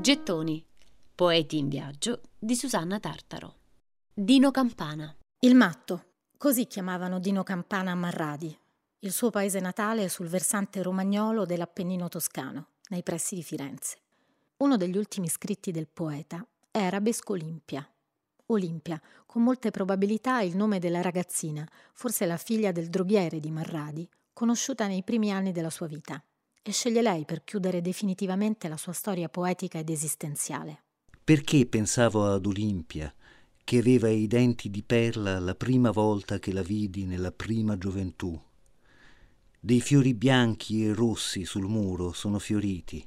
Gettoni. Poeti in viaggio di Susanna Tartaro. Dino Campana. Il matto. Così chiamavano Dino Campana a Marradi, il suo paese natale sul versante romagnolo dell'Appennino toscano, nei pressi di Firenze. Uno degli ultimi scritti del poeta è Arabesco Olimpia. Olimpia, con molte probabilità il nome della ragazzina, forse la figlia del droghiere di Marradi, conosciuta nei primi anni della sua vita e sceglie lei per chiudere definitivamente la sua storia poetica ed esistenziale. Perché pensavo ad Olimpia, che aveva i denti di perla la prima volta che la vidi nella prima gioventù? Dei fiori bianchi e rossi sul muro sono fioriti,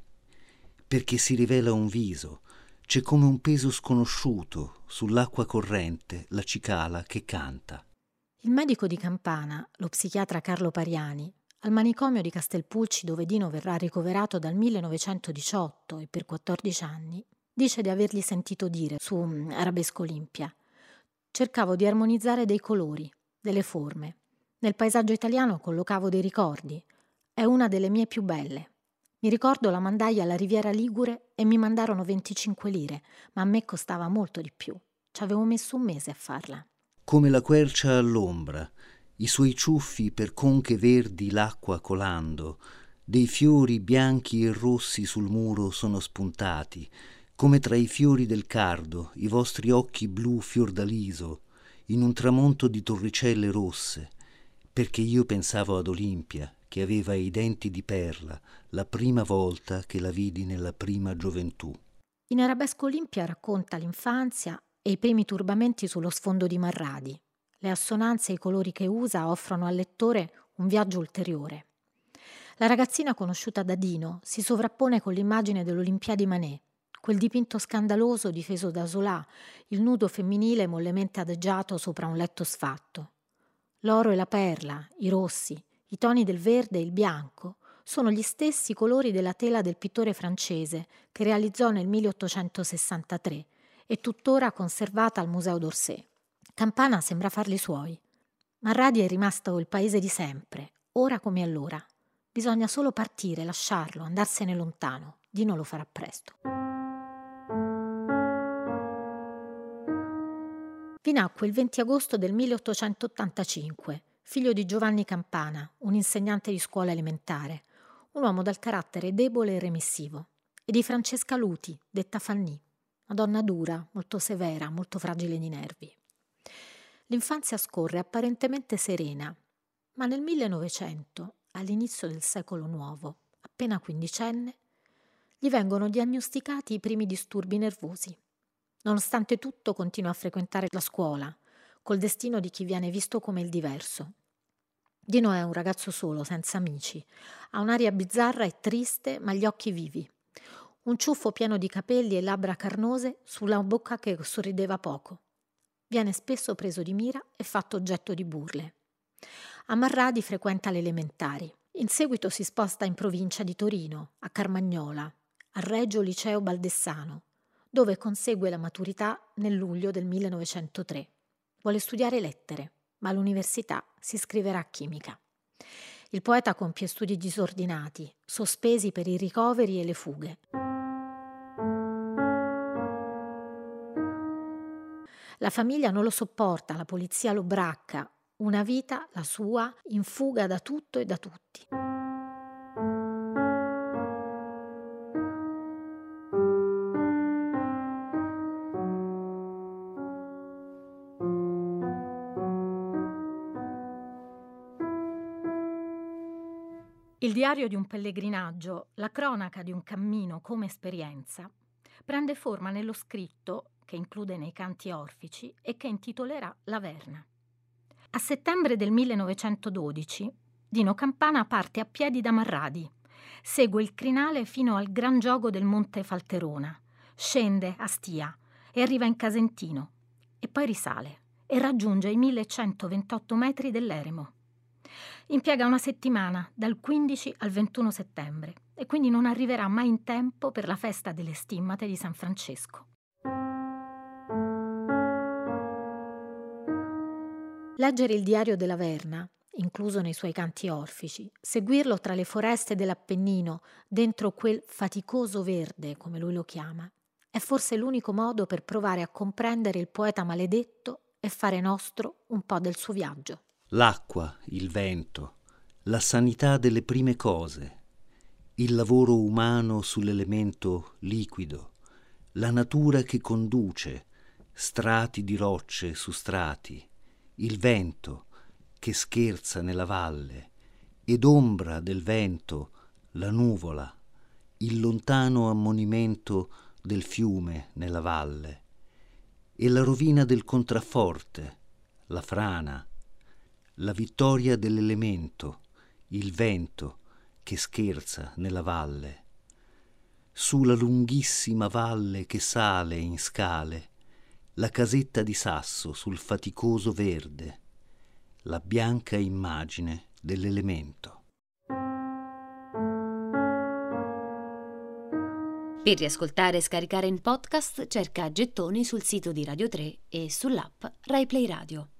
perché si rivela un viso, c'è come un peso sconosciuto sull'acqua corrente, la cicala che canta. Il medico di Campana, lo psichiatra Carlo Pariani, al manicomio di Castelpulci, dove Dino verrà ricoverato dal 1918 e per 14 anni, dice di avergli sentito dire su mm, Arabesco Olimpia: Cercavo di armonizzare dei colori, delle forme. Nel paesaggio italiano collocavo dei ricordi. È una delle mie più belle. Mi ricordo la mandai alla Riviera Ligure e mi mandarono 25 lire, ma a me costava molto di più. Ci avevo messo un mese a farla. Come la quercia all'ombra, i suoi ciuffi per conche verdi l'acqua colando, dei fiori bianchi e rossi sul muro sono spuntati, come tra i fiori del cardo, i vostri occhi blu fiordaliso, in un tramonto di torricelle rosse, perché io pensavo ad Olimpia, che aveva i denti di perla, la prima volta che la vidi nella prima gioventù. In Arabesco Olimpia racconta l'infanzia e i primi turbamenti sullo sfondo di Marradi, le assonanze e i colori che usa offrono al lettore un viaggio ulteriore. La ragazzina conosciuta da Dino si sovrappone con l'immagine dell'Olimpiadi Manet, quel dipinto scandaloso difeso da Zola, il nudo femminile mollemente adagiato sopra un letto sfatto. L'oro e la perla, i rossi, i toni del verde e il bianco sono gli stessi colori della tela del pittore francese che realizzò nel 1863 e tuttora conservata al Museo d'Orsay. Campana sembra farli suoi. Marradi è rimasto il paese di sempre, ora come allora. Bisogna solo partire, lasciarlo, andarsene lontano. Dino lo farà presto. Vi nacque il 20 agosto del 1885, figlio di Giovanni Campana, un insegnante di scuola elementare, un uomo dal carattere debole e remissivo, e di Francesca Luti, detta Fanny, una donna dura, molto severa, molto fragile di nervi. L'infanzia scorre apparentemente serena, ma nel 1900, all'inizio del secolo nuovo, appena quindicenne, gli vengono diagnosticati i primi disturbi nervosi. Nonostante tutto continua a frequentare la scuola, col destino di chi viene visto come il diverso. Dino è un ragazzo solo, senza amici. Ha un'aria bizzarra e triste, ma gli occhi vivi. Un ciuffo pieno di capelli e labbra carnose sulla bocca che sorrideva poco. Viene spesso preso di mira e fatto oggetto di burle. A Marradi frequenta le elementari. In seguito si sposta in provincia di Torino, a Carmagnola, al Regio Liceo Baldessano, dove consegue la maturità nel luglio del 1903. Vuole studiare lettere, ma all'università si iscriverà a chimica. Il poeta compie studi disordinati, sospesi per i ricoveri e le fughe. La famiglia non lo sopporta, la polizia lo bracca. Una vita, la sua, in fuga da tutto e da tutti. Il diario di un pellegrinaggio, la cronaca di un cammino come esperienza, prende forma nello scritto che include nei canti orfici e che intitolerà La Verna. A settembre del 1912 Dino Campana parte a piedi da Marradi, segue il crinale fino al Gran Gioco del Monte Falterona, scende a Stia e arriva in Casentino e poi risale e raggiunge i 1128 metri dell'Eremo. Impiega una settimana, dal 15 al 21 settembre, e quindi non arriverà mai in tempo per la festa delle stimmate di San Francesco. Leggere il diario della Verna incluso nei suoi canti orfici, seguirlo tra le foreste dell'Appennino, dentro quel faticoso verde, come lui lo chiama, è forse l'unico modo per provare a comprendere il poeta maledetto e fare nostro un po' del suo viaggio. L'acqua, il vento, la sanità delle prime cose, il lavoro umano sull'elemento liquido, la natura che conduce, strati di rocce su strati, il vento che scherza nella valle, ed ombra del vento la nuvola, il lontano ammonimento del fiume nella valle e la rovina del contrafforte, la frana, la vittoria dell'elemento, il vento che scherza nella valle, su la lunghissima valle che sale in scale, la casetta di sasso sul faticoso verde, la bianca immagine dell'elemento. Per riascoltare e scaricare in podcast cerca Gettoni sul sito di Radio 3 e sull'app RaiPlay Radio.